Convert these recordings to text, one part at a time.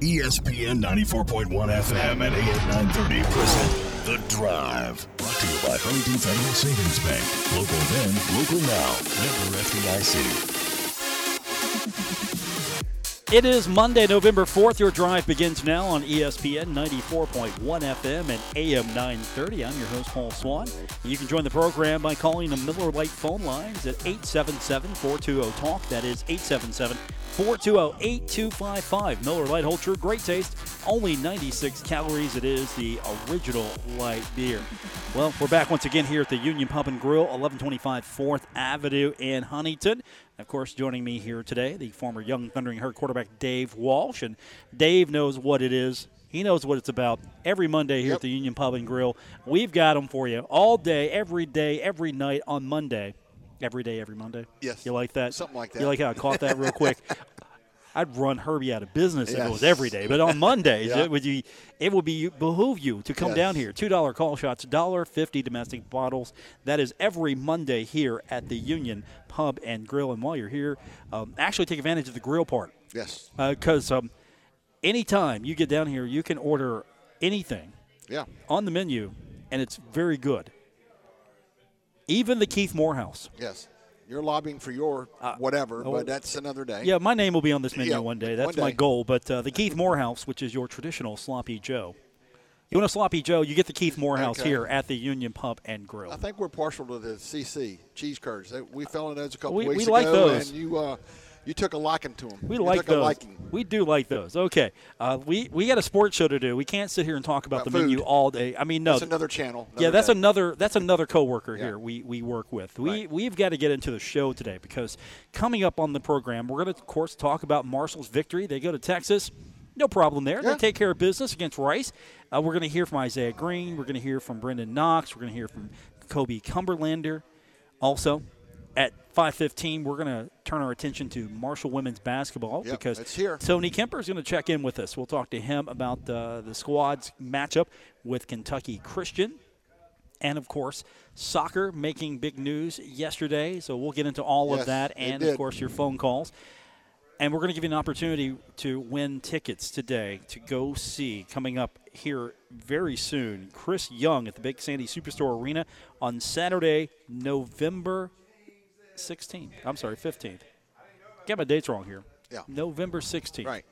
ESPN 94.1 FM at AM 930 present The Drive. Brought to you by Huntington Federal Savings Bank. Local then, local now. Member FDIC. It is Monday, November 4th. Your drive begins now on ESPN 94.1 FM and AM 930. I'm your host, Paul Swann. You can join the program by calling the Miller Lite phone lines at 877 420 TALK. That is 877 420 8255. Miller Lite holds true great taste, only 96 calories. It is the original light beer. Well, we're back once again here at the Union Pub and Grill, 1125 4th Avenue in Huntington. Of course, joining me here today, the former Young Thundering Herd quarterback Dave Walsh. And Dave knows what it is. He knows what it's about. Every Monday here Yep. at the Union Pub and Grill, we've got them for you all day, every day, every night on Monday. Every day, every Monday. Yes. You like that? Something like that. You like how I caught that real quick? I'd run Herbie out of business if it was every day, but on Mondays Yeah. it would be it would be behoove you to come Yes. down here. Two dollar call shots, dollar fifty domestic bottles. That is every Monday here at the Union Pub and Grill. And while you're here, um, actually take advantage of the grill part Yes. because um, anytime you get down here, you can order anything Yeah. on the menu, and it's very good. Even the Keith Morehouse. Yes. You're lobbying for your whatever, oh, but that's another day. Yeah, my name will be on this menu Yeah, one day. That's one my goal. But uh, the Keith Morehouse, which is your traditional sloppy Joe. You want a sloppy Joe, you get the Keith Morehouse Okay. here at the Union Pub and Grill. I think we're partial to the CC cheese curds. We fell in those a couple We- weeks we ago, like those. and you uh, you took a liking to them. We you like took those. A liking. We do like those. Okay, uh, we we got a sports show to do. We can't sit here and talk about, About the menu all day. I mean, no. That's another channel. yeah, that's day. another that's another coworker Yeah. here we, we work with. We Right. we've got to get into the show today because coming up on the program, we're going to of course talk about Marshall's victory. They go to Texas. No problem there. They take care of business against Rice. Uh, we're going to hear from Isaiah Green. We're going to hear from Brendan Knox. We're going to hear from Kobe Cumberlander. Also, at 5:15, we're going to turn our attention to Marshall women's basketball Yep, because. Tony Kemper is going to check in with us. We'll talk to him about the the squad's matchup with Kentucky Christian. And of course, soccer making big news yesterday. So we'll get into all of that and, of course, your phone calls. And we're going to give you an opportunity to win tickets today to go see coming up here very soon Chris Young at the Big Sandy Superstore Arena on Saturday, November 16th. I'm sorry, 15th. Get my dates wrong here. Yeah. November 16th. Right.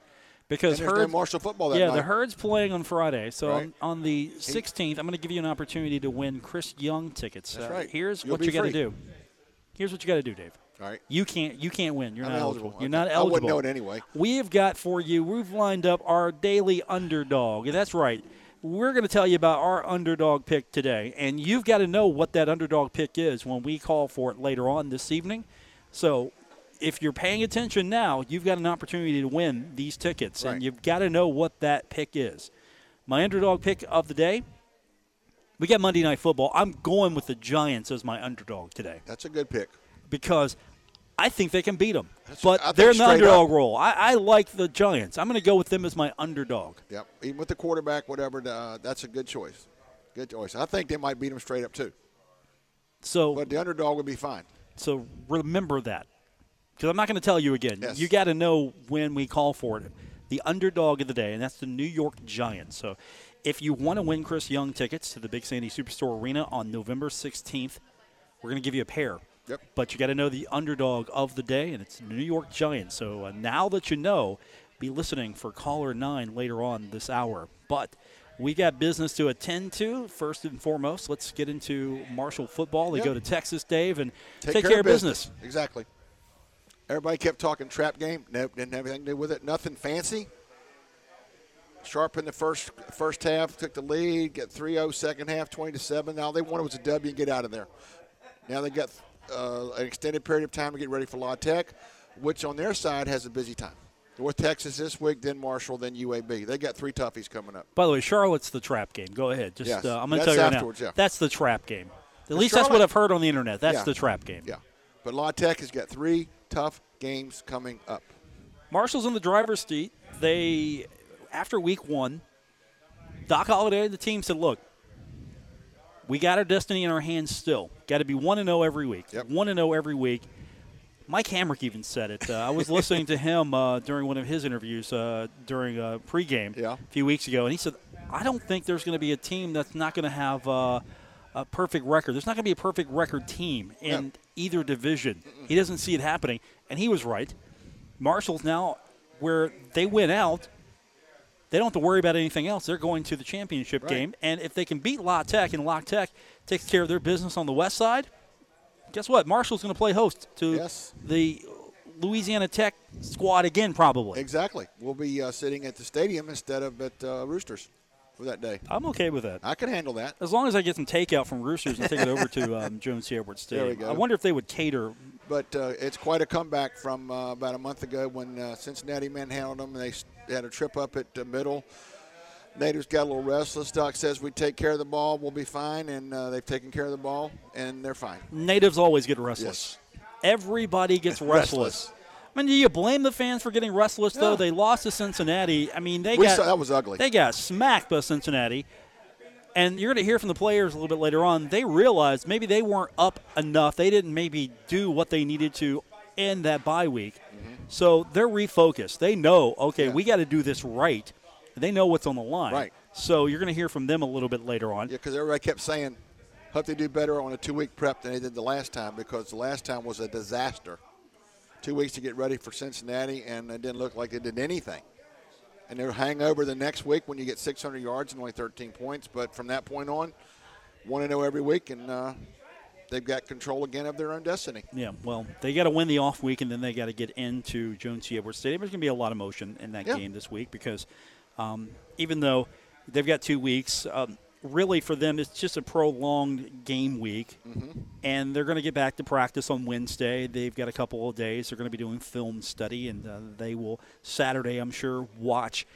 Because And there's no Herd- Marshall football that yeah, night. the herd's playing on Friday. So Right. on, on the 16th, I'm going to give you an opportunity to win Chris Young tickets. That's Uh, right. Here's You'll what you got to do. Here's what you got to do, Dave. All right. You can't. You can't win. You're I'm not eligible. You're Okay. not I eligible. wouldn't know it anyway. We've got for you. We've lined up our daily underdog. That's right. We're going to tell you about our underdog pick today, and you've got to know what that underdog pick is when we call for it later on this evening. So, if you're paying attention now, you've got an opportunity to win these tickets, Right. and you've got to know what that pick is. My underdog pick of the day. We got Monday Night Football. I'm going with the Giants as my underdog today That's a good pick. because I think they can beat them. That's- But they're in the underdog up. role. I, I like the Giants. I'm going to go with them as my underdog. Yep. Even with the quarterback, whatever, uh, that's a good choice. Good choice. I think they might beat them straight up too. So, But the underdog would be fine. so remember that because I'm not going to tell you again. Yes. You got to know when we call for it. The underdog of the day, and that's the New York Giants. So, if you want to win Chris Young tickets to the Big Sandy Superstore Arena on November 16th, we're going to give you a pair. Yep. But you got to know the underdog of the day, and it's New York Giants. So uh, now that you know, be listening for caller nine later on this hour. But we got business to attend to. First and foremost, let's get into Marshall football. They Yep. go to Texas, Dave, and take, care, of business. Exactly. Everybody kept talking trap game. Nope, didn't have anything to do with it. Nothing fancy. Sharp in the first first half took the lead, get 3-0 second half, 20 to seven. Now they wanted was a W and get out of there. Now they got uh, an extended period of time to get ready for La Tech, which on their side has a busy time. North Texas this week, then Marshall, then UAB. They got three toughies coming up. By the way, Charlotte's the trap game. Go ahead. Just Yes. uh, I'm going to tell you right now. yeah. That's the trap game. At And least that's what I've heard on the internet. That's Yeah. the trap game. Yeah, but La Tech has got three tough games coming up. Marshall's in the driver's seat. They, after week one, Doc Holliday and the team said, look, we got our destiny in our hands still. Got to be 1 0 every week. Yep. 1 0 every week. Mike Hamrick even said it. Uh, I was listening to him uh, during one of his interviews uh, during uh, pregame Yeah. a few weeks ago, and he said, "I don't think there's going to be a team that's not going to have uh, a perfect record. There's not going to be a perfect record team in Yeah. either division. He doesn't see it happening, and he was right. Marshall's now where they went out." They don't have to worry about anything else. They're going to the championship Right. game, and if they can beat La Tech and La Tech takes care of their business on the west side, guess what? Marshall's going to play host to Yes. the Louisiana Tech squad again, probably. Exactly. We'll be uh, sitting at the stadium instead of at uh, Roosters for that day. I'm okay with that. I can handle that. As long as I get some takeout from Roosters and take it over to um, Joan C. Edwards There we go. I wonder if they would cater. But uh, it's quite a comeback from uh, about a month ago when uh, Cincinnati manhandled them. And They s- had a trip up at the middle. Natives got a little restless. Doc says we take care of the ball, we'll be fine, and uh, they've taken care of the ball, and they're fine. Natives always get restless. Yes. Everybody gets restless. Restless. I mean, do you blame the fans for getting restless though? They lost to Cincinnati. I mean, they We got saw, that was ugly. They got smacked by Cincinnati. And you're going to hear from the players a little bit later on. They realized maybe they weren't up enough. They didn't maybe do what they needed to in that bye week. So they're refocused. They know, okay, Mm-hmm. Yeah. we got to do this right. They know what's on the line. Right. So you're going to hear from them a little bit later on. Yeah, because everybody kept saying, hope they do better on a two week prep than they did the last time because the last time was a disaster. Two weeks to get ready for Cincinnati, and it didn't look like they did anything. And they're hangover the next week when you get 600 yards and only 13 points. But from that point on, 1 0 every week, and uh, they've got control again of their own destiny. Yeah, well, they got to win the off week, and then they got to get into Joan C. Edwards Stadium. There's going to be a lot of motion in that Yeah. game this week because um, even though they've got two weeks, um, really for them it's just a prolonged game week, and they're going to get back to practice on Wednesday. They've got a couple of days. They're going to be doing film study, and uh, they will Saturday, I'm sure, watch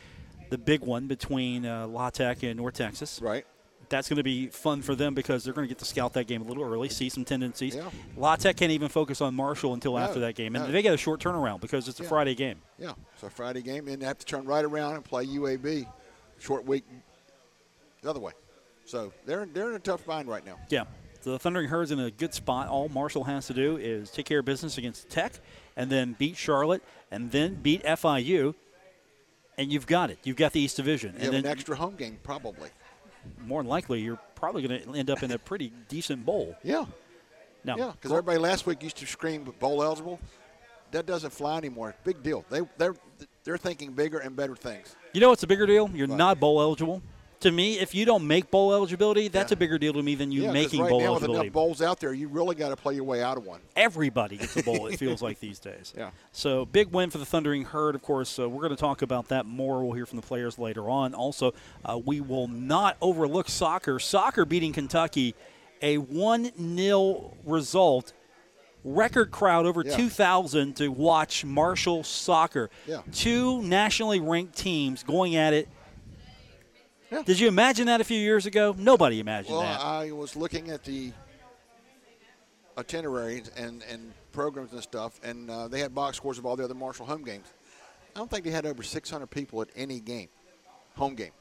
the big one between uh, La Tech and North Texas Right? That's going to be fun for them because they're going to get to scout that game a little early, see some tendencies. Yeah. La Tech can't even focus on Marshall until after that game, and no. they get a short turnaround because it's a Yeah. Friday game. Yeah. So Friday game, and they have to turn right around and play UAB. Short week the other way. So they're, they're in a tough bind right now. Yeah, the Thundering Herd's in a good spot. All Marshall has to do is take care of business against Tech, and then beat Charlotte, and then beat FIU, and you've got it. You've got the East Division, You and then an extra home game, probably. More than likely you're probably going to end up in a pretty decent bowl. Yeah. Now, Yeah, because everybody last week used to scream bowl eligible. That doesn't fly anymore. Big deal. They they're they're thinking bigger and better things. You know what's a bigger deal? You're What? not bowl eligible. To me, if you don't make bowl eligibility, that's Yeah. a bigger deal to me than you yeah, making right bowl now with eligibility. enough bowls out there, you really got to play your way out of one. Everybody gets a bowl. it feels like these days. Yeah. So big win for the Thundering Herd. Of course, uh, we're going to talk about that more. We'll hear from the players later on. Also, uh, we will not overlook soccer. Soccer beating Kentucky, a one 0 result. Record crowd over Yeah. 2,000 to watch Marshall soccer. Yeah. Two nationally ranked teams going at it. Yeah. Did you imagine that a few years ago? Nobody imagined Well, that. Well, I was looking at the itineraries and, and programs and stuff, and uh, they had box scores of all the other Marshall home games. I don't think they had over 600 people at any game, home game.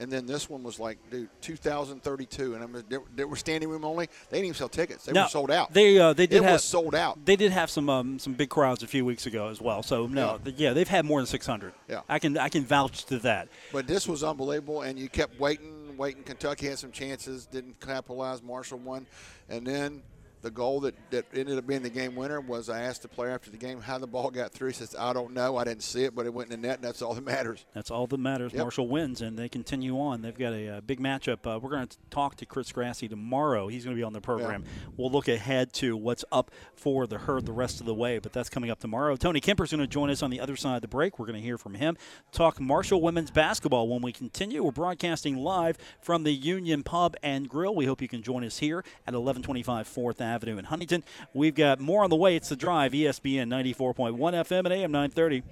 And then this one was like, dude, 2,032, and I'm, they, they were standing room only. They didn't even sell tickets; they No, were sold out. They uh, they did it have was sold out. They did have some um, some big crowds a few weeks ago as well. So no, Yeah. yeah, they've had more than 600. Yeah. I can I can vouch to that. But this was unbelievable, and you kept waiting, waiting. Kentucky had some chances, didn't capitalize. Marshall won, and then the goal that, that ended up being the game winner was I asked the player after the game how the ball got through. He says, I don't know. I didn't see it, but it went in the net, and that's all that matters. That's all that matters. Yep. Marshall wins, and they continue on. They've got a, uh big matchup. Uh, we're going to talk to Chris Grassie tomorrow. He's going to be on the program. We'll look ahead to what's up for the herd the rest of the way, but that's coming up tomorrow. Tony Kemper's going to join us on the other side of the break. We're going to hear from him. Talk Marshall women's basketball when we continue. We're broadcasting live from the Union Pub and Grill. We hope you can join us here at 1125 4th Avenue in Huntington. We've got more on the way. It's the drive, ESPN 94.1 FM and AM 930.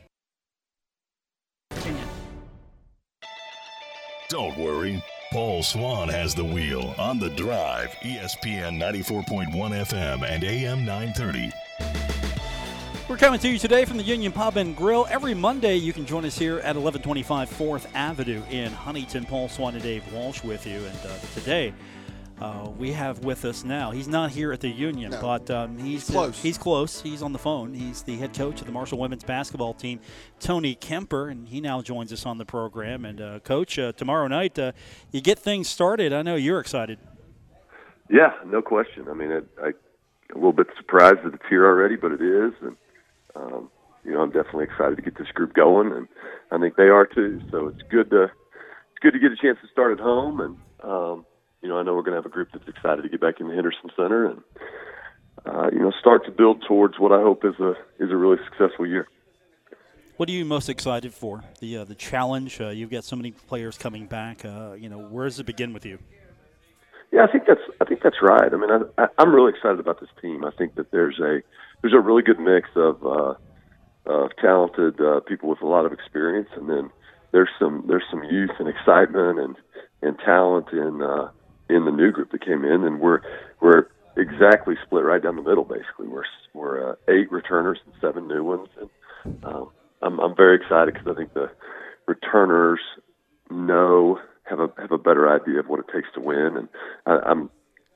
Don't worry. Paul Swann has the wheel on the drive. ESPN 94.1 FM and AM 930. We're coming to you today from the Union Pub and Grill. Every Monday, you can join us here at 1125 4th Avenue in Huntington. Paul Swann and Dave Walsh with you. And uh, today, uh, we have with us now. He's not here at the Union, No. but um, he's He's close. he's close. He's on the phone. He's the head coach of the Marshall women's basketball team, Tony Kemper, and he now joins us on the program. And uh, coach, uh, tomorrow night uh, you get things started. I know you're excited. Yeah, no question. I mean, it, I a little bit surprised that it's here already, but it is, and um, you know, I'm definitely excited to get this group going, and I think they are too. So it's good to it's good to get a chance to start at home, and um, you know, I know we're going to have a group that's excited to get back in the Henderson Center and uh, you know start to build towards what I hope is a is a really successful year. What are you most excited for? The uh, the challenge. Uh, you've got so many players coming back. Uh, you know, where does it begin with you? Yeah, I think that's I think that's right. I mean, I, I, I'm really excited about this team. I think that there's a there's a really good mix of uh, of talented uh, people with a lot of experience, and then there's some there's some youth and excitement and and talent in uh, in the new group that came in, and we're we're exactly split right down the middle. Basically, we're we're uh, eight returners and seven new ones, and um, I'm I'm very excited because I think the returners know have a have a better idea of what it takes to win, and I, I'm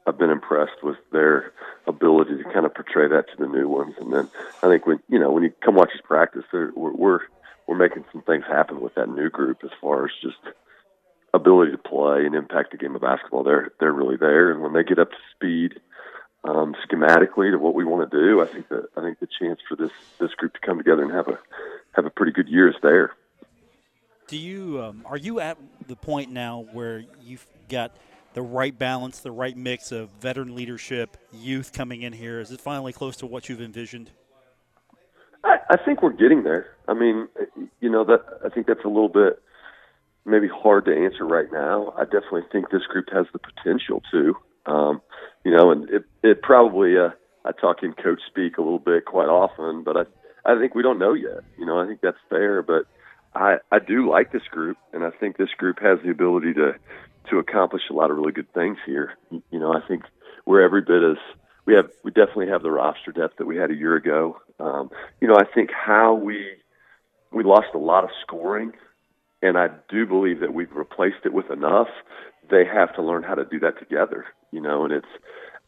I've been impressed with their ability to kind of portray that to the new ones. And then I think when you know when you come watch us practice, we're we're we're making some things happen with that new group as far as just ability to play and impact the game of basketball. They're they're really there, and when they get up to speed um, schematically to what we want to do, I think that I think the chance for this this group to come together and have a have a pretty good year is there. Do you um, are you at the point now where you've got the right balance, the right mix of veteran leadership, youth coming in here? Is it finally close to what you've envisioned? I, I think we're getting there. I mean, you know that I think that's a little bit maybe hard to answer right now. I definitely think this group has the potential to. Um, you know, and it it probably uh, I talk in coach speak a little bit quite often, but I I think we don't know yet. You know, I think that's fair, but I I do like this group, and I think this group has the ability to to accomplish a lot of really good things here. You know, I think we're every bit as we have we definitely have the roster depth that we had a year ago. Um, you know, I think how we we lost a lot of scoring, and I do believe that we've replaced it with enough. They have to learn how to do that together. You know, and it's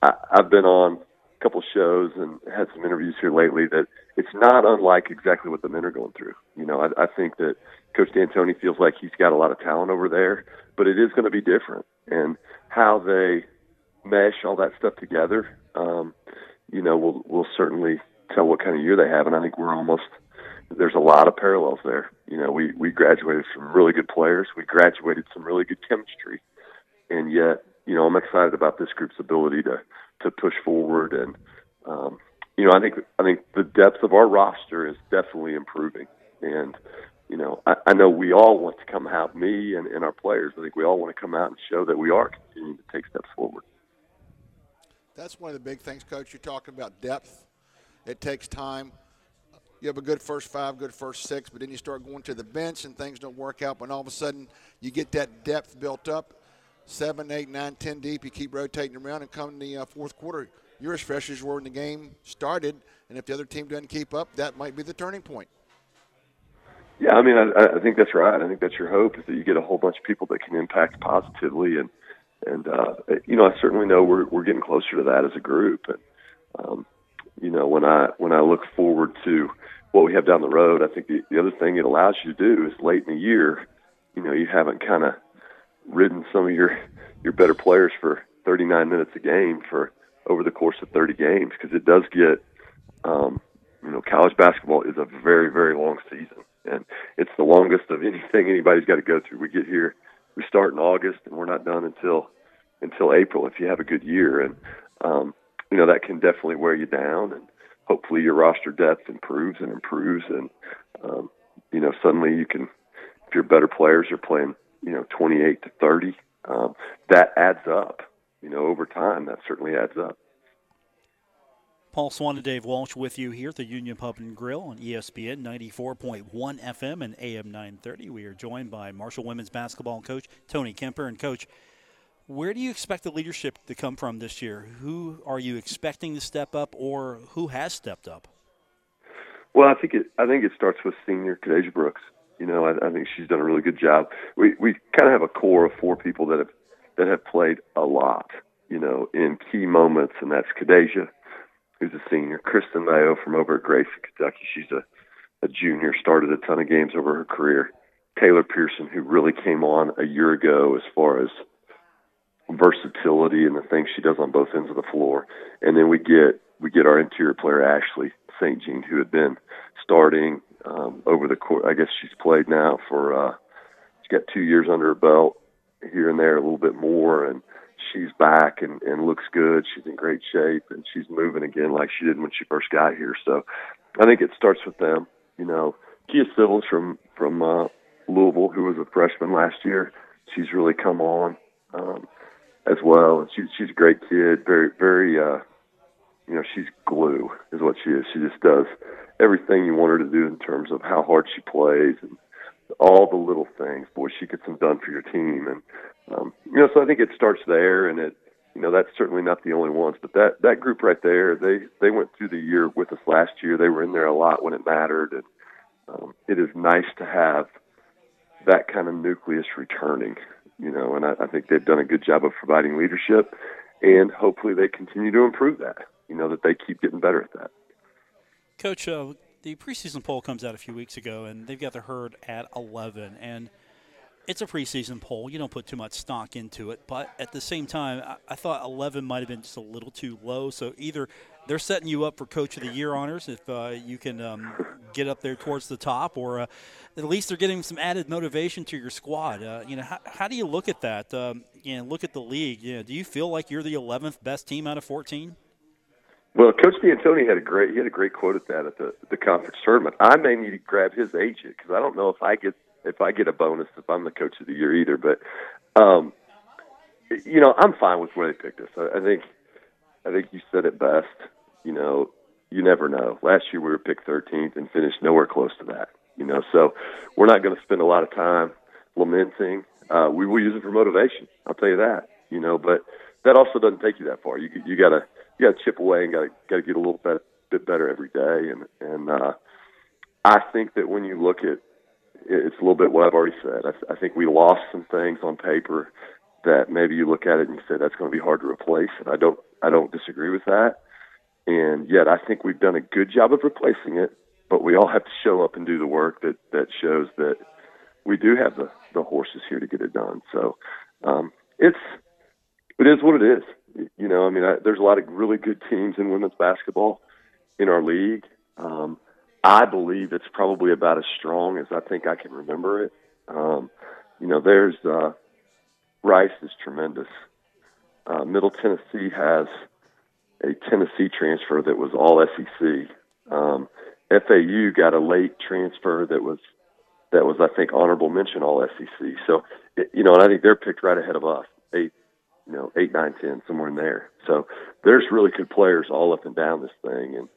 I, I've been on a couple shows and had some interviews here lately that it's not unlike exactly what the men are going through. You know, I, I think that Coach D'Antoni feels like he's got a lot of talent over there, but it is going to be different. And how they mesh all that stuff together, um, you know, will will certainly tell what kind of year they have. And I think we're almost there's a lot of parallels there. You know, we we graduated some really good players, we graduated some really good chemistry, and yet, you know, I'm excited about this group's ability to to push forward and. Um, you know, I think I think the depth of our roster is definitely improving, and you know, I, I know we all want to come out, me and, and our players. I think we all want to come out and show that we are continuing to take steps forward. That's one of the big things, Coach. You're talking about depth. It takes time. You have a good first five, good first six, but then you start going to the bench and things don't work out. When all of a sudden you get that depth built up, seven, eight, nine, ten deep, you keep rotating around, and come in the uh, fourth quarter, you're as fresh as you were when the game started. And if the other team doesn't keep up, that might be the turning point. Yeah, I mean, I, I think that's right. I think that's your hope is that you get a whole bunch of people that can impact positively, and and uh, you know, I certainly know we're we're getting closer to that as a group. And um, you know, when I when I look forward to what we have down the road, I think the, the other thing it allows you to do is late in the year, you know, you haven't kind of ridden some of your your better players for 39 minutes a game for over the course of 30 games because it does get um, you know college basketball is a very very long season and it's the longest of anything anybody's got to go through. We get here, we start in August, and we're not done until until April if you have a good year, and um, you know that can definitely wear you down. And hopefully your roster depth improves and improves, and um, you know suddenly you can, if your better players are playing, you know 28 to 30, um, that adds up. You know over time that certainly adds up. Paul Swann and Dave Walsh with you here at the Union Pub and Grill on ESPN 94.1 FM and AM 930. We are joined by Marshall women's basketball coach Tony Kemper. And, coach, where do you expect the leadership to come from this year? Who are you expecting to step up or who has stepped up? Well, I think it. I think it starts with senior Kadeja Brooks. You know, I, I think she's done a really good job. We we kind of have a core of four people that have that have played a lot, you know, in key moments, and that's Kadeja, who's a senior. Kristen Mayo from over at Grace, Kentucky. She's a, a junior, started a ton of games over her career. Taylor Pearson, who really came on a year ago as far as versatility and the things she does on both ends of the floor. And then we get we get our interior player Ashley St. Jean, who had been starting um, over the course. I guess she's played now for uh, she's got two years under her belt here and there, a little bit more, and she's back and, and looks good. She's in great shape and she's moving again like she did when she first got here. So I think it starts with them. You know, Kia Civils from from uh, Louisville, who was a freshman last year, she's really come on um, as well. And she's she's a great kid, very very. uh you know, she's glue is what she is. She just does everything you want her to do in terms of how hard she plays and all the little things. Boy, she gets them done for your team, and um, you know, so I think it starts there, and it, you know, that's certainly not the only ones, but that that group right there, they they went through the year with us last year. They were in there a lot when it mattered, and um, it is nice to have that kind of nucleus returning. You know, and I, I think they've done a good job of providing leadership, and hopefully they continue to improve that. You know, that they keep getting better at that. Coach, uh, the preseason poll comes out a few weeks ago, and they've got the herd at 11. And it's a preseason poll. You don't put too much stock into it. But at the same time, I, I thought 11 might have been just a little too low. So either they're setting you up for Coach of the Year honors if uh, you can um, get up there towards the top, or uh, at least they're getting some added motivation to your squad. Uh, you know, how, how, do you look at that? Um, you know, look at the league. You know, do you feel like you're the 11th best team out of 14? Well, Coach D'Antoni had a great he had a great quote at that at the the conference tournament. I may need to grab his agent because I don't know if I get if I get a bonus if I'm the coach of the year either. But um, you know, I'm fine with where they picked us. I, I think I think you said it best. You know, you never know. Last year we were picked 13th and finished nowhere close to that. You know, so we're not going to spend a lot of time lamenting. Uh, we will use it for motivation. I'll tell you that. You know, but that also doesn't take you that far. You you got to you got to chip away and got to got to get a little bit bit better every day. And and uh, I think that when you look at it's a little bit what I've already said. I, I think we lost some things on paper that maybe you look at it and you say that's going to be hard to replace, and I don't I don't disagree with that. And yet I think we've done a good job of replacing it, but we all have to show up and do the work that that shows that we do have the the horses here to get it done. So um, it's it is what it is. You know, I mean, I, there's a lot of really good teams in women's basketball in our league. Um, I believe it's probably about as strong as I think I can remember it. Um, you know, there's uh, Rice is tremendous. Uh, Middle Tennessee has a Tennessee transfer that was all SEC. Um, FAU got a late transfer that was that was I think honorable mention all SEC. So, you know, and I think they're picked right ahead of us, eight, you know, eight, nine, ten, somewhere in there. So there's really good players all up and down this thing, and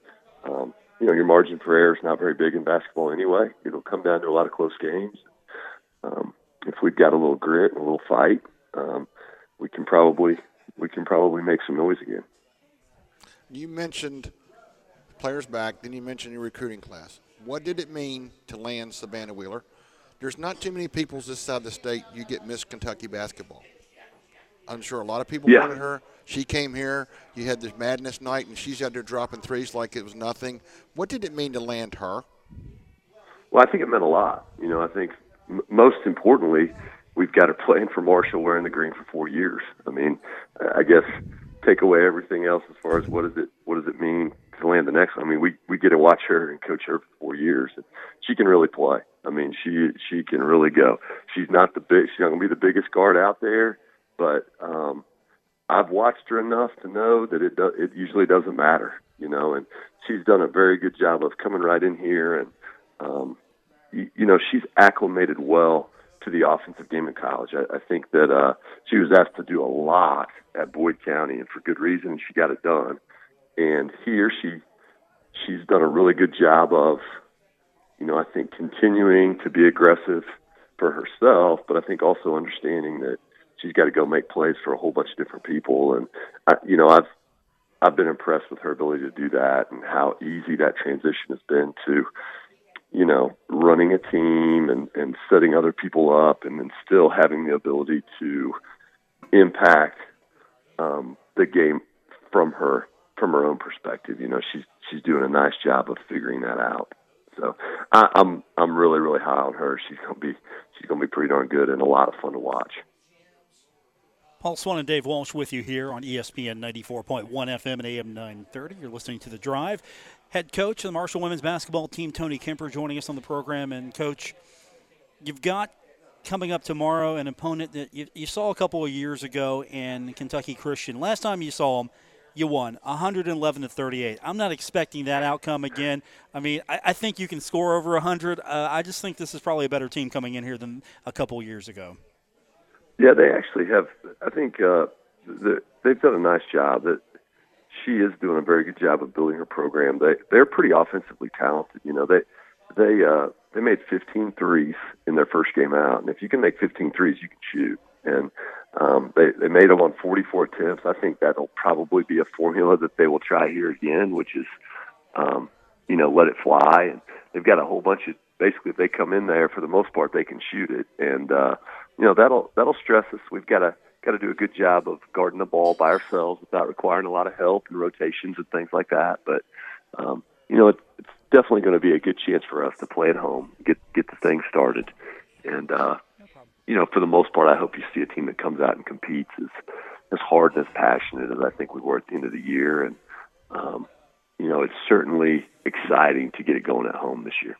um, you know, your margin for error is not very big in basketball anyway. It'll come down to a lot of close games. Um, if we've got a little grit and a little fight, um, we can probably we can probably make some noise again. You mentioned players back, then you mentioned your recruiting class. What did it mean to land Savannah Wheeler? There's not too many people this side of the state you get Miss Kentucky basketball. I'm sure a lot of people yeah. wanted her. She came here. You had this madness night, and she's out there dropping threes like it was nothing. What did it mean to land her? Well, I think it meant a lot. You know, I think m- most importantly, we've got her playing for Marshall wearing the green for four years. I mean, I guess take away everything else as far as what does it what does it mean to land the next one. I mean, we we get to watch her and coach her for four years, and she can really play. I mean, she she can really go. She's not the big. She's not to be the biggest guard out there but um, I've watched her enough to know that it do, it usually doesn't matter, you know. And she's done a very good job of coming right in here, and um, you, you know she's acclimated well to the offensive game in college. I, I think that uh, she was asked to do a lot at Boyd County, and for good reason. She got it done, and here she she's done a really good job of, you know, I think continuing to be aggressive for herself, but I think also understanding that she's got to go make plays for a whole bunch of different people. And I, you know, I've I've been impressed with her ability to do that and how easy that transition has been to, you know, running a team and and setting other people up, and then still having the ability to impact um, the game from her from her own perspective. You know, she's she's doing a nice job of figuring that out. So I, I'm I'm really really high on her. She's gonna be she's gonna be pretty darn good and a lot of fun to watch. Paul Swann and Dave Walsh with you here on ESPN 94.1 FM and AM 930. You're listening to The Drive. Head coach of the Marshall women's basketball team, Tony Kemper, joining us on the program. And, coach, you've got coming up tomorrow an opponent that you, you saw a couple of years ago in Kentucky Christian. Last time you saw them, you won 111 to 38. I'm not expecting that outcome again. I mean, I, I think you can score over 100. Uh, I just think this is probably a better team coming in here than a couple years ago. Yeah, they actually have. I think uh, the, they've done a nice job. That she is doing a very good job of building her program. They they're pretty offensively talented. You know, they they uh, they made 15 threes in their first game out, and if you can make 15 threes, you can shoot. And um, they they made them on 44 attempts. I think that'll probably be a formula that they will try here again, which is, um, you know, let it fly. And they've got a whole bunch of basically if they come in there for the most part they can shoot it, and uh, you know that'll that'll stress us. We've got to got to do a good job of guarding the ball by ourselves without requiring a lot of help and rotations and things like that. But um, you know, it, it's definitely going to be a good chance for us to play at home, get get the thing started, and uh, you know, for the most part, I hope you see a team that comes out and competes as as hard and as passionate as I think we were at the end of the year, and um, you know, it's certainly exciting to get it going at home this year.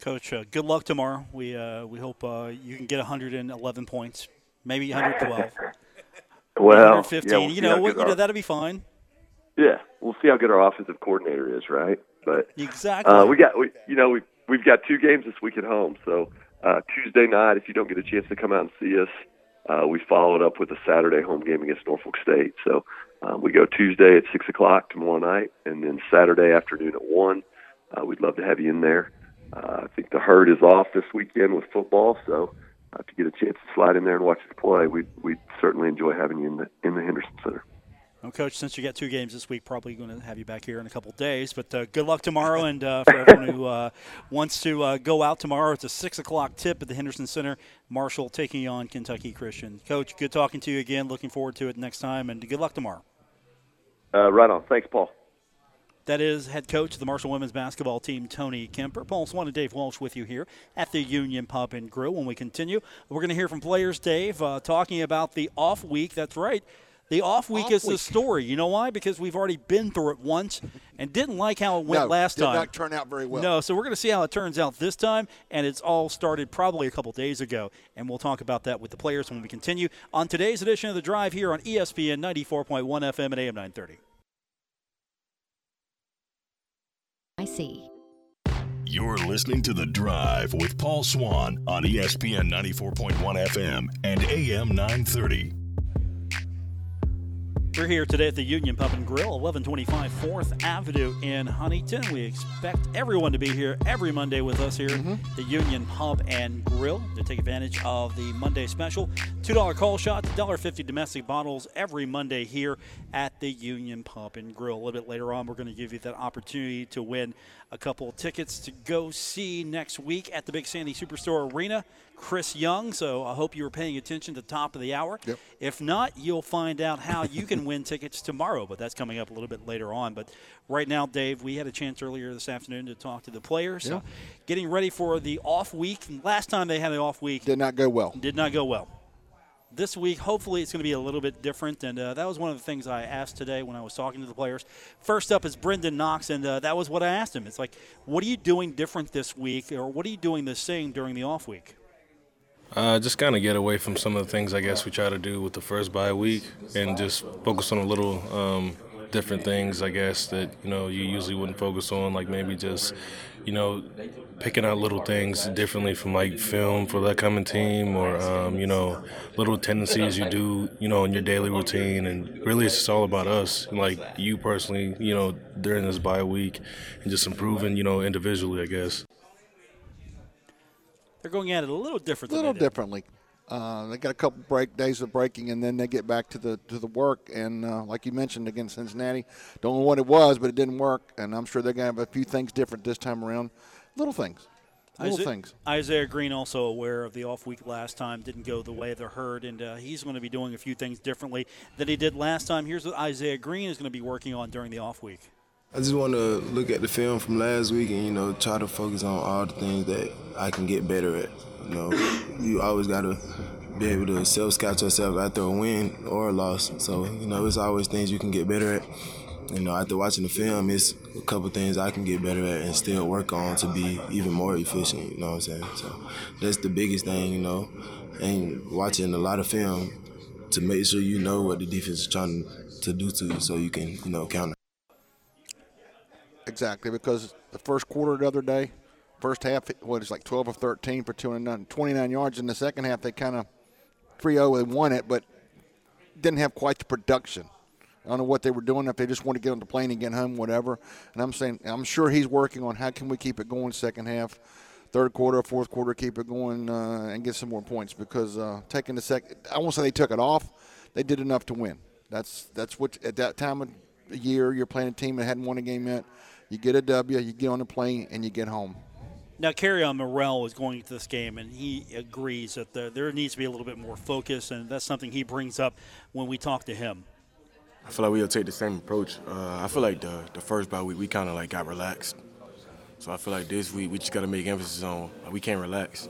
Coach, uh, good luck tomorrow. We uh, we hope uh, you can get 111 points, maybe 112. well, 115. yeah, we'll you know, what, you know that'll be fine. Yeah, we'll see how good our offensive coordinator is, right? But exactly, uh, we got we, you know we we've got two games this week at home. So uh, Tuesday night, if you don't get a chance to come out and see us, uh, we followed up with a Saturday home game against Norfolk State. So uh, we go Tuesday at six o'clock tomorrow night, and then Saturday afternoon at one. Uh, we'd love to have you in there. Uh, I think the herd is off this weekend with football, so uh, to get a chance to slide in there and watch us play, we'd, we'd certainly enjoy having you in the in the Henderson Center. Well, Coach, since you got two games this week, probably going to have you back here in a couple days. But uh, good luck tomorrow, and uh, for everyone who uh, wants to uh, go out tomorrow, it's a six o'clock tip at the Henderson Center. Marshall taking on Kentucky Christian. Coach, good talking to you again. Looking forward to it next time, and good luck tomorrow. Uh, right on. Thanks, Paul. That is head coach of the Marshall women's basketball team, Tony Kemper. Paul Swann and Dave Walsh with you here at the Union Pub and Grill. When we continue, we're going to hear from players, Dave, uh, talking about the off week. That's right. The off week off is week. the story. You know why? Because we've already been through it once and didn't like how it went no, last did time. Did not turn out very well. No, so we're going to see how it turns out this time, and it's all started probably a couple days ago, and we'll talk about that with the players when we continue on today's edition of the Drive here on ESPN 94.1 FM and AM 930. You're listening to The Drive with Paul Swann on ESPN 94.1 FM and AM 930. We're here today at the Union Pub and Grill, 1125 4th Avenue in Huntington. We expect everyone to be here every Monday with us here mm-hmm. the Union Pub and Grill to take advantage of the Monday special. $2 call shots, $1.50 domestic bottles every Monday here at the Union Pub and Grill. A little bit later on, we're going to give you that opportunity to win a couple of tickets to go see next week at the Big Sandy Superstore Arena. Chris Young. So I hope you were paying attention to the top of the hour. Yep. If not, you'll find out how you can win tickets tomorrow, but that's coming up a little bit later on. But right now, Dave, we had a chance earlier this afternoon to talk to the players. So getting ready for the off week. Last time they had an off week did not go well. Did not go well. This week, hopefully, it's going to be a little bit different, and uh, that was one of the things I asked today when I was talking to the players. First up is Brendan Knox, and uh, that was what I asked him. It's like, what are you doing different this week, or what are you doing the same during the off week? Uh, just kind of get away from some of the things I guess we try to do with the first bye week, and just focus on a little um, different things. I guess that you know you usually wouldn't focus on, like maybe just you know picking out little things differently from like film for that coming team, or um, you know little tendencies you do you know in your daily routine. And really, it's just all about us, like you personally, you know during this bye week, and just improving you know individually, I guess. They're going at it a little different. A little differently. Uh, they got a couple break days of breaking, and then they get back to the to the work. And uh, like you mentioned against Cincinnati, don't know what it was, but it didn't work. And I'm sure they're going to have a few things different this time around. Little things. Little Isaiah, things. Isaiah Green also aware of the off week last time didn't go the way of the herd, and uh, he's going to be doing a few things differently than he did last time. Here's what Isaiah Green is going to be working on during the off week. I just want to look at the film from last week and you know try to focus on all the things that I can get better at. You know, you always got to be able to self scout yourself after a win or a loss. So you know, it's always things you can get better at. You know, after watching the film, it's a couple things I can get better at and still work on to be even more efficient. You know what I'm saying? So that's the biggest thing. You know, and watching a lot of film to make sure you know what the defense is trying to do to you, so you can you know counter. Exactly, because the first quarter the other day, first half, what is like 12 of 13 for 29, 29 yards. In the second half, they kind of 3 0 and won it, but didn't have quite the production. I don't know what they were doing, if they just want to get on the plane and get home, whatever. And I'm saying, I'm sure he's working on how can we keep it going second half, third quarter, fourth quarter, keep it going uh, and get some more points because uh, taking the second, I won't say they took it off, they did enough to win. That's that's what at that time of year you're playing a team that hadn't won a game yet. You get a W, you get on the plane, and you get home. Now, Kerryon Morrell is going to this game, and he agrees that the, there needs to be a little bit more focus, and that's something he brings up when we talk to him. I feel like we'll take the same approach. Uh, I feel like the the first bye week we kind of like got relaxed. So I feel like this week we just got to make emphasis on we can't relax.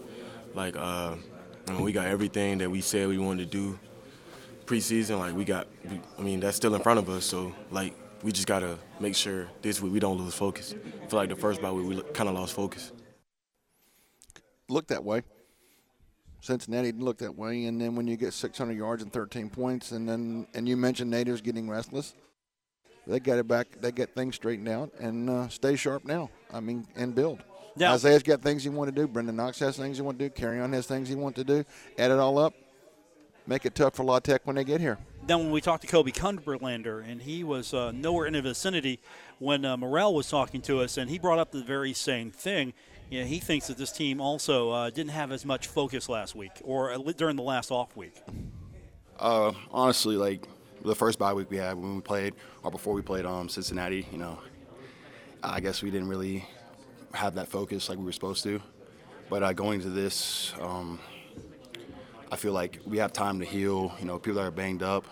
Like uh, I mean, we got everything that we said we wanted to do preseason. Like we got, we, I mean, that's still in front of us. So like we just got to make sure this week we don't lose focus. I feel like the first bye week we kind of lost focus. Looked that way. Cincinnati didn't look that way, and then when you get 600 yards and 13 points, and then and you mentioned natives getting restless, they got it back. They get things straightened out and uh, stay sharp now. I mean, and build. Now- Isaiah's got things he want to do. Brendan Knox has things he want to do. Kerryon has things he want to do. Add it all up. Make it tough for La Tech when they get here. Then when we talked to Kobe Cumberlander, and he was uh, nowhere in the vicinity when uh, Morrell was talking to us, and he brought up the very same thing. Yeah, he thinks that this team also uh, didn't have as much focus last week or during the last off week. Uh, honestly, like the first bye week we had when we played, or before we played um, Cincinnati, you know, I guess we didn't really have that focus like we were supposed to. But uh, going to this, um, I feel like we have time to heal. You know, people that are banged up,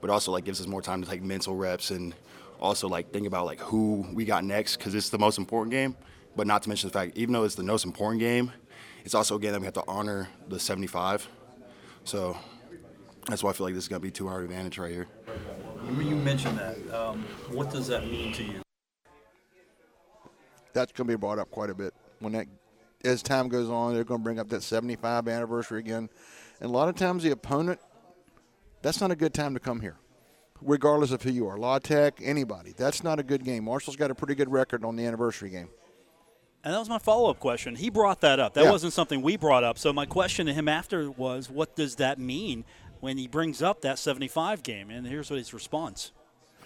but also like gives us more time to take mental reps and also like think about like who we got next because it's the most important game. But not to mention the fact, even though it's the most important game, it's also a game that we have to honor the 75. So that's why I feel like this is going to be two hour advantage right here. You mentioned that. Um, what does that mean to you? That's going to be brought up quite a bit when that as time goes on. They're going to bring up that 75 anniversary again, and a lot of times the opponent. That's not a good time to come here, regardless of who you are. La Tech, anybody. That's not a good game. Marshall's got a pretty good record on the anniversary game. And that was my follow up question. He brought that up. That Yeah. wasn't something we brought up. So my question to him after was, what does that mean when he brings up that 75 game? And here's what his response.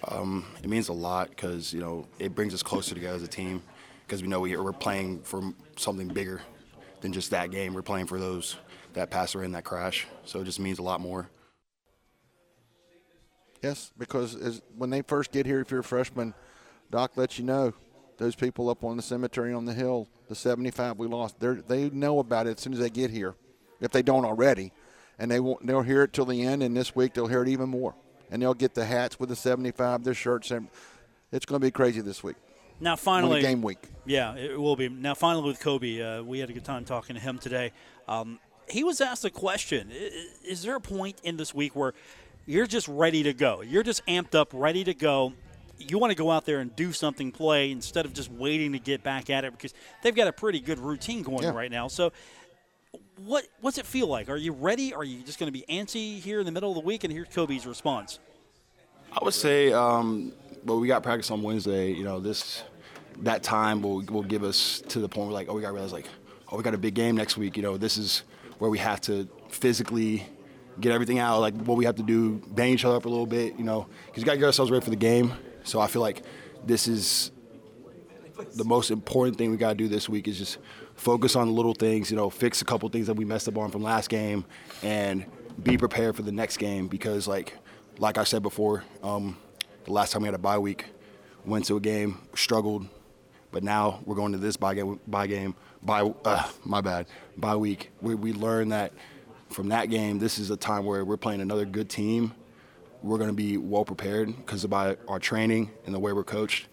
Um, it means a lot because you know it brings us closer together as a team because we know we, we're playing for something bigger than just that game. We're playing for those that pass or in that crash. So it just means a lot more. Yes, because as, when they first get here, if you're a freshman, Doc lets you know those people up on the cemetery on the hill, the 75 we lost, they they know about it as soon as they get here, if they don't already, and they won't, they'll hear it till the end. And this week they'll hear it even more, and they'll get the hats with the 75, their shirts. And it's going to be crazy this week. Now, finally, game week. Yeah, it will be. Now, finally, with Kobe, uh, we had a good time talking to him today. Um, he was asked a question: Is there a point in this week where you're just ready to go? You're just amped up, ready to go. You want to go out there and do something, play instead of just waiting to get back at it because they've got a pretty good routine going Yeah. right now. So, what what's it feel like? Are you ready? Are you just going to be antsy here in the middle of the week? And here's Kobe's response. I would say, um, but we got practice on Wednesday. You know, this that time will will give us to the point where like, oh, we got to realize like, oh, we got a big game next week. You know, this is where we have to physically get everything out. Like what we have to do, bang each other up a little bit. You know, because we got to get ourselves ready for the game. So I feel like this is the most important thing we got to do this week is just focus on the little things, you know, fix a couple things that we messed up on from last game and be prepared for the next game because like like I said before, um, the last time we had a bye week, went to a game, struggled, But now we're going to this bye game, by game, by uh, my bad, by week. We we learn that from that game, this is a time where we're playing another good team. We're going to be well prepared because of our training and the way we're coached.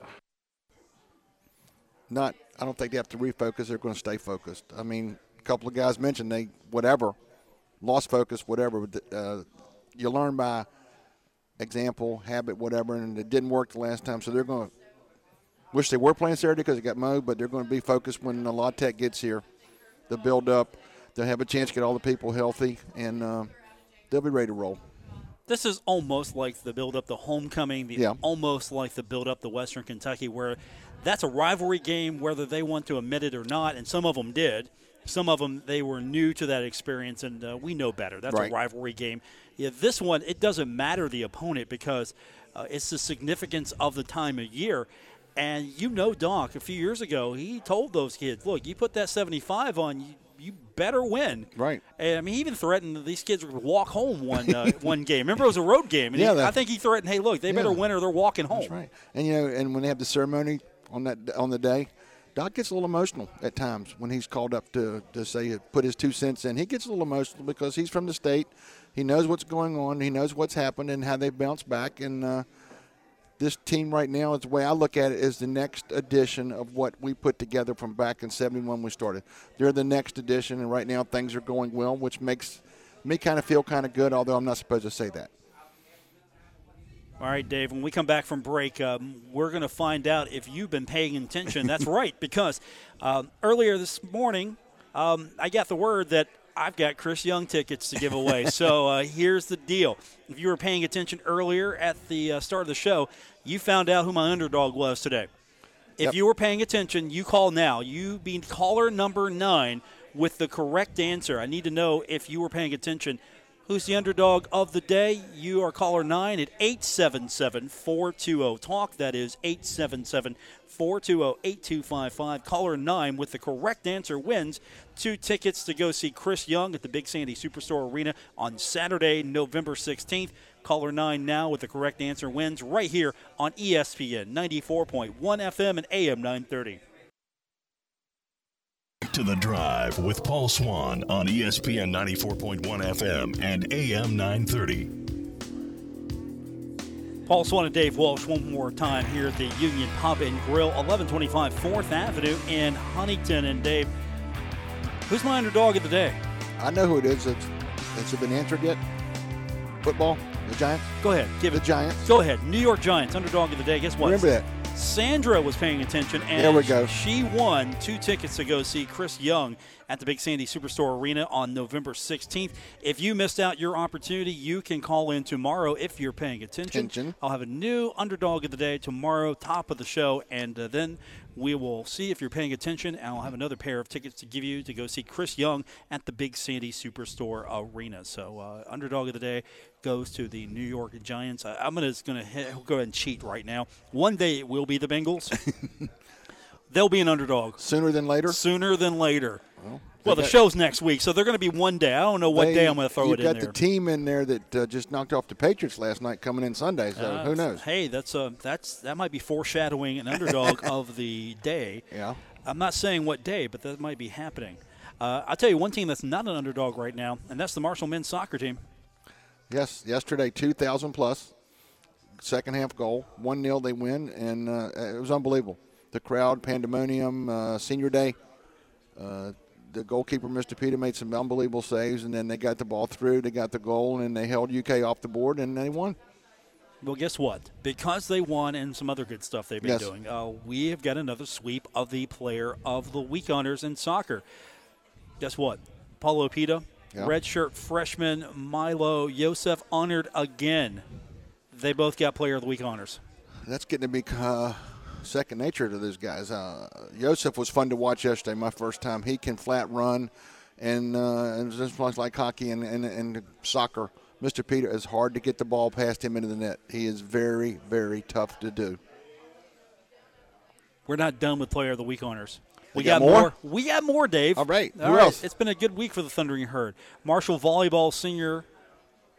Not, I don't think they have to refocus. They're going to stay focused. I mean, a couple of guys mentioned they whatever, lost focus, whatever. Uh, you learn by example, habit, whatever, and it didn't work the last time. So they're going to wish they were playing Saturday because it got mowed, but they're going to be focused when the La Tech gets here. The build up, they'll have a chance to get all the people healthy, and uh, they'll be ready to roll. This is almost like the build up the homecoming, the, yeah. almost like the build up the Western Kentucky, where that's a rivalry game, whether they want to admit it or not, and some of them did. Some of them they were new to that experience, and uh, we know better. That's right. a rivalry game. Yeah, this one it doesn't matter the opponent because uh, it's the significance of the time of year. And you know, Doc, a few years ago, he told those kids, "Look, you put that 75 on, you, you better win." Right. And, I mean, he even threatened these kids would walk home one uh, one game. Remember, it was a road game, and yeah, he, I think he threatened, "Hey, look, they yeah, better win or they're walking home." That's right. And you know, and when they have the ceremony on that on the day, Doc gets a little emotional at times when he's called up to, to say put his two cents in. He gets a little emotional because he's from the state. He knows what's going on. He knows what's happened and how they bounced back. And uh, this team right now, is the way I look at it, is the next edition of what we put together from back in '71 we started. They're the next edition, and right now things are going well, which makes me kind of feel kind of good. Although I'm not supposed to say that. All right, Dave, when we come back from break, um, we're going to find out if you've been paying attention. That's right, because um, earlier this morning, um, I got the word that I've got Chris Young tickets to give away. so uh, here's the deal. If you were paying attention earlier at the uh, start of the show, you found out who my underdog was today. If Yep. you were paying attention, you call now. You be caller number nine with the correct answer. I need to know if you were paying attention. Who's the underdog of the day? You are caller 9 at 877 420 TALK. That is 877 420 8255. Caller 9 with the correct answer wins two tickets to go see Chris Young at the Big Sandy Superstore Arena on Saturday, November 16th. Caller 9 now with the correct answer wins right here on ESPN 94.1 FM and AM 930. To the Drive with Paul Swann on ESPN 94.1 FM and AM 930. Paul Swann and Dave Walsh one more time here at the Union Pub and Grill, 1125 4th Avenue in Huntington. And Dave, who's my underdog of the day? I know who it is. It's, has it been answered yet? Football, the Giants. Go ahead, give The it. Giants. Go ahead, New York Giants underdog of the day. Guess what? Remember that. Sandra was paying attention, and There we go. she won two tickets to go see Chris Young at the Big Sandy Superstore Arena on November 16th. If you missed out your opportunity, you can call in tomorrow if you're paying attention. Attention. I'll have a new underdog of the day tomorrow, top of the show, and uh, then we will see if you're paying attention. And I'll have another pair of tickets to give you to go see Chris Young at the Big Sandy Superstore Arena. So, uh, underdog of the day goes to the New York Giants. I, I'm gonna, going to go ahead and cheat right now. One day it will be the Bengals. They'll be an underdog Sooner than later. sooner than later. Well, they the got- show's next week, so they're going to be one day. I don't know what They- day I'm going to throw it you've it got the team in there that uh, just knocked off the Patriots last night, coming in Sunday. So Uh, who knows? Hey, that's uh, that's that might be foreshadowing an underdog of the day. Yeah. I'm not saying what day, but that might be happening. Uh, I'll tell you one team that's not an underdog right now, and that's the Marshall men's soccer team. Yes, yesterday, 2,000 plus. Second half goal, 1 0 they win, and uh, it was unbelievable. The crowd, pandemonium, uh, senior day. The goalkeeper, Mr. Pita, made some unbelievable saves, and then they got the ball through, they got the goal, and they held UK off the board, and they won. Well, guess what? Because they won and some other good stuff they've been Yes. doing, uh, we have got another sweep of the Player of the Week honors in soccer. Guess what? Paulo Pita, Yeah. redshirt freshman Milo Yosef honored again. They both got Player of the Week honors. That's getting to be uh, second nature to those guys. Uh, Yosef was fun to watch yesterday, my first time. He can flat run, and, uh, and just like hockey and, and, and soccer, Mr. Pita is hard to get the ball past him into the net. He is very, very tough to do. We're not done with Player of the Week honors. We got got, more? more. We got more, Dave. All right. All Who right. else? It's been a good week for the Thundering Herd. Marshall volleyball senior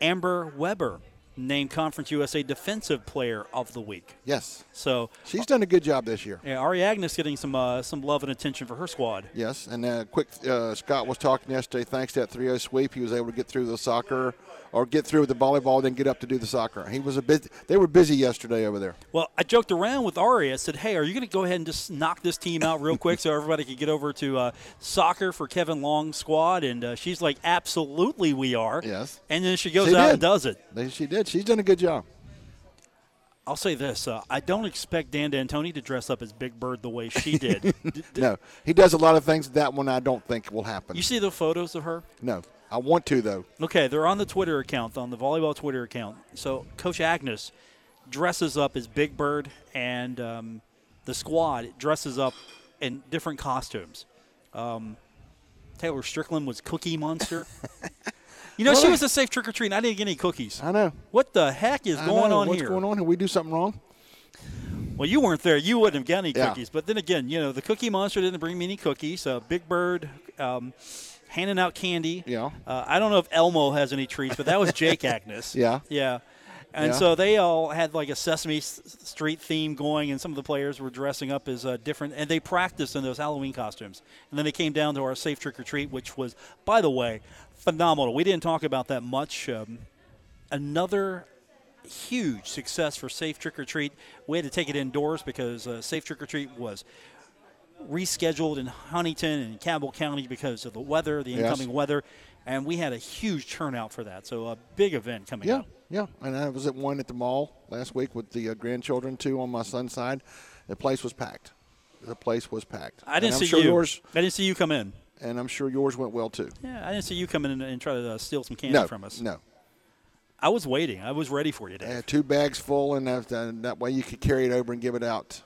Amber Weber named Conference USA Defensive Player of the Week. Yes. So She's done a good job this year. yeah, Ari Agnes getting some uh, some love and attention for her squad. Yes, and uh, quick, uh, Scott was talking yesterday. Thanks to that 3-0 sweep, he was able to get through the soccer, or get through with the volleyball, then get up to do the soccer. He was a bit. They were busy yesterday over there. Well, I joked around with Ari. I said, "Hey, are you going to go ahead and just knock this team out real quick so everybody can get over to uh, soccer for Kevin Long's squad?" And uh, she's like, "Absolutely, we are." Yes. And then she goes She out did. and does it. She did. She's done a good job. I'll say this: uh, I don't expect Dan D'Antoni to dress up as Big Bird the way she did. No, he does a lot of things. That one I don't think will happen. You see the photos of her? no, I want to though. Okay, they're on the Twitter account, on the volleyball Twitter account. So Coach Agnes dresses up as Big Bird, and um, the squad dresses up in different costumes. Um, Taylor Strickland was Cookie Monster. you know, she was a safe trick or treat. and I didn't get any cookies. I know. What the heck is I going know. on What's here? going on? Did we do something wrong? Well, you weren't there. You wouldn't have got any Yeah. cookies. But then again, you know, the Cookie Monster didn't bring me any cookies. Uh, Big Bird um, handing out candy. Yeah. Uh, I don't know if Elmo has any treats, but that was Jake Agnes. Yeah. Yeah. And Yeah. so they all had like a Sesame Street theme going, and some of the players were dressing up as uh, different, and they practiced in those Halloween costumes. And then they came down to our safe trick or treat, which was, by the way, phenomenal. We didn't talk about that much. Um, another huge success for Safe Trick or Treat. We had to take it indoors because uh, Safe Trick or Treat was rescheduled in Huntington and Cabell County because of the weather, the Yes. incoming weather, and we had a huge turnout for that. So a big event coming Yeah, up. yeah. Yeah. And I was at one at the mall last week with the uh, grandchildren too on my son's side. The place was packed. The place was packed. I didn't see sure you. Yours, I didn't see you come in. and I'm sure yours went well too. Yeah, I didn't see you come in and, and try to uh, steal some candy No, from us. no. I was waiting. I was ready for you, I Dave. had two bags full, and that, that that way you could carry it over and give it out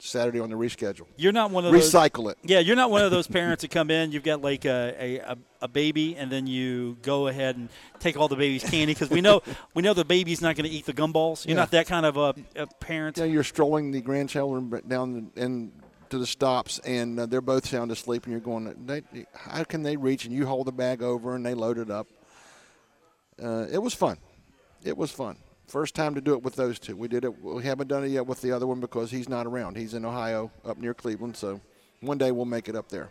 Saturday on the reschedule. You're not one of those. Recycle it. Yeah, you're not one of those parents that come in. You've got like a, a, a baby, and then you go ahead and take all the baby's candy because we know we know the baby's not going to eat the gumballs. You're Yeah. not that kind of a, a parent. Yeah, you're strolling the grandchildren down the, in to the stops, and uh, they're both sound asleep, and you're going, they, how can they reach? And you hold the bag over, and they load it up. Uh, it was fun. It was fun. First time to do it with those two. We did it. We haven't done it yet with the other one because he's not around. He's in Ohio, up near Cleveland. So one day we'll make it up there.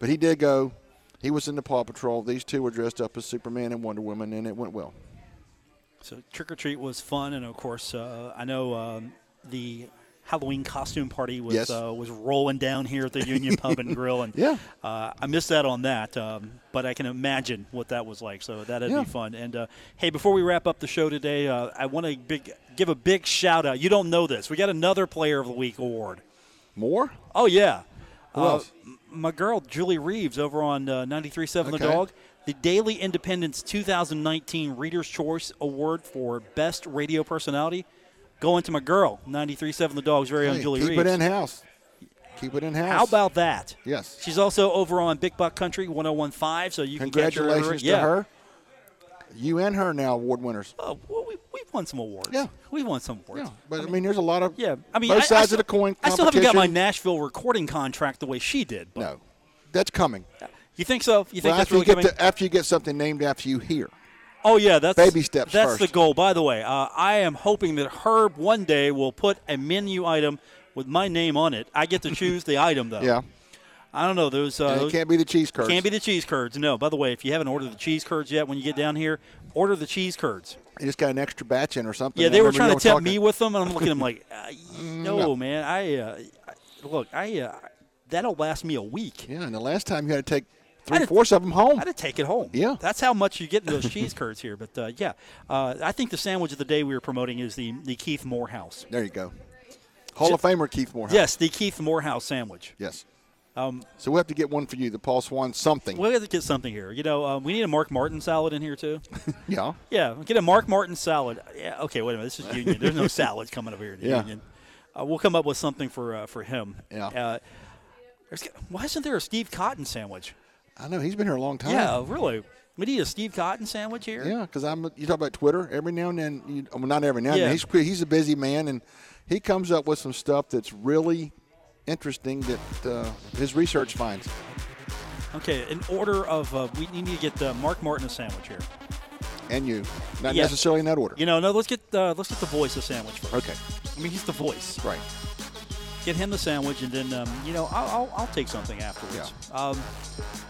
But he did go. He was in the Paw Patrol. These two were dressed up as Superman and Wonder Woman, and it went well. So trick or treat was fun, and of course, uh, I know um, the Halloween costume party was Yes. uh, was rolling down here at the Union Pub and Grill, and Yeah. uh, I missed out on that, um, but I can imagine what that was like. So that'd Yeah. be fun. And uh, hey, before we wrap up the show today, uh, I want to big give a big shout out. You don't know this, we got another Player of the Week award. More? Oh yeah, Uh, my girl Julie Reeves over on uh, 93.7 The Dog. The Daily Independence 2019 Reader's Choice Award for Best Radio Personality going to my girl, 93.7 The Dog's very own Hey, Julie keep Reeves. it in house. Keep it in house. How about that? Yes. She's also over on Big Buck Country 1015, so you can catch her. Congratulations yeah. to her. You and her now award winners. Oh, well, we, we've won some awards. Yeah. We've won some awards. Yeah, but I mean, there's a lot of Yeah, I mean, both I- I sides still- of the coin. I still haven't got my. Nashville recording contract the way she did. But No, that's coming. You think so? You think Well, that's really get coming? to, after you get something named after you here. Oh yeah, that's Baby steps That's first. the goal. By the way, uh, I am hoping that Herb one day will put a menu item with my name on it. I get to choose the item though. Yeah, I don't know those. Uh, those it can't be the cheese curds. can't be the cheese curds. No. By the way, if you haven't ordered the cheese curds yet, when you get down here, order the cheese curds. You just got an extra batch in or something. Yeah, they were trying to tempt me with them, and I'm looking at them like, uh, no, no. man. I uh, I- look. I uh, that'll last me a week. Yeah, and the last time you had to take three fourths of them home. I had to take it home. Yeah. that's how much you get in those cheese curds here. But uh, yeah, uh, I think the sandwich of the day we were promoting is the the Keith Morehouse. There you go. Hall of Famer Keith Morehouse. Yes, the Keith Morehouse sandwich. Yes. Um, So we have to get one for you, the Paul Swann something. we'll have to get something here. You know, um, we need a Mark Martin salad in here too. yeah. Yeah, get a Mark Martin salad. Yeah, okay, wait a minute. This is Union. There's no salads coming up here to Yeah. Union. Uh, we'll come up with something for uh, for him. Yeah. Uh, why isn't there a Steve Cotton sandwich? I know he's been here a long time. Yeah, really. We need a Steve Cotton sandwich here. Yeah, because I'm. You talk about Twitter every now and then. You, well, not every now and Yeah. then. He's he's a busy man, and he comes up with some stuff that's really interesting that uh, his research finds. Okay, in order of uh, we need to get uh, Mark Martin a sandwich here. and you, not necessarily in that order. You know, no. Let's get uh, let's get the voice a sandwich first. Okay. I mean, he's the voice. Right. Get him the sandwich, and then um, you know I'll, I'll, I'll take something afterwards. Um,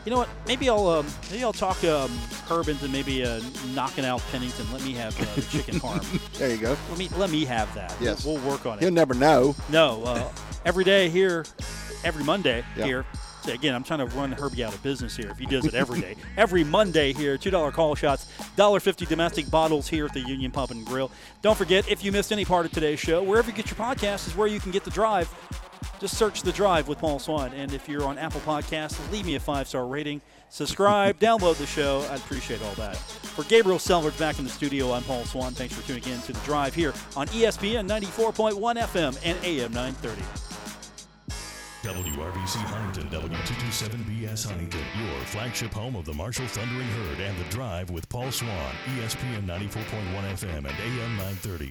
you know what? Maybe I'll um, maybe I'll talk um, Herb into maybe uh, knocking out Pennington. Let me have uh, the chicken parm. There you go. Let me let me have that. Yes. We'll, we'll work on it. He'll never know. No, uh, every day here, every Monday Yeah. here. Again, I'm trying to run Herbie out of business here. If he does it every day, every Monday here, two dollar call shots, dollar fifty domestic bottles here at the Union Pub and Grill. Don't forget, if you missed any part of today's show, wherever you get your podcast is where you can get the drive. Just search the drive with Paul Swann, and if you're on Apple Podcasts, leave me a five star rating. Subscribe, download the show. I'd appreciate all that. For Gabriel Selvert back in the studio, I'm Paul Swann. Thanks for tuning in to the drive here on ESPN 94.1 FM and AM 930. WRVC Huntington, W227BS Huntington, your flagship home of the Marshall Thundering Herd and the Drive with Paul Swann, ESPN 94.1 FM and AM 930.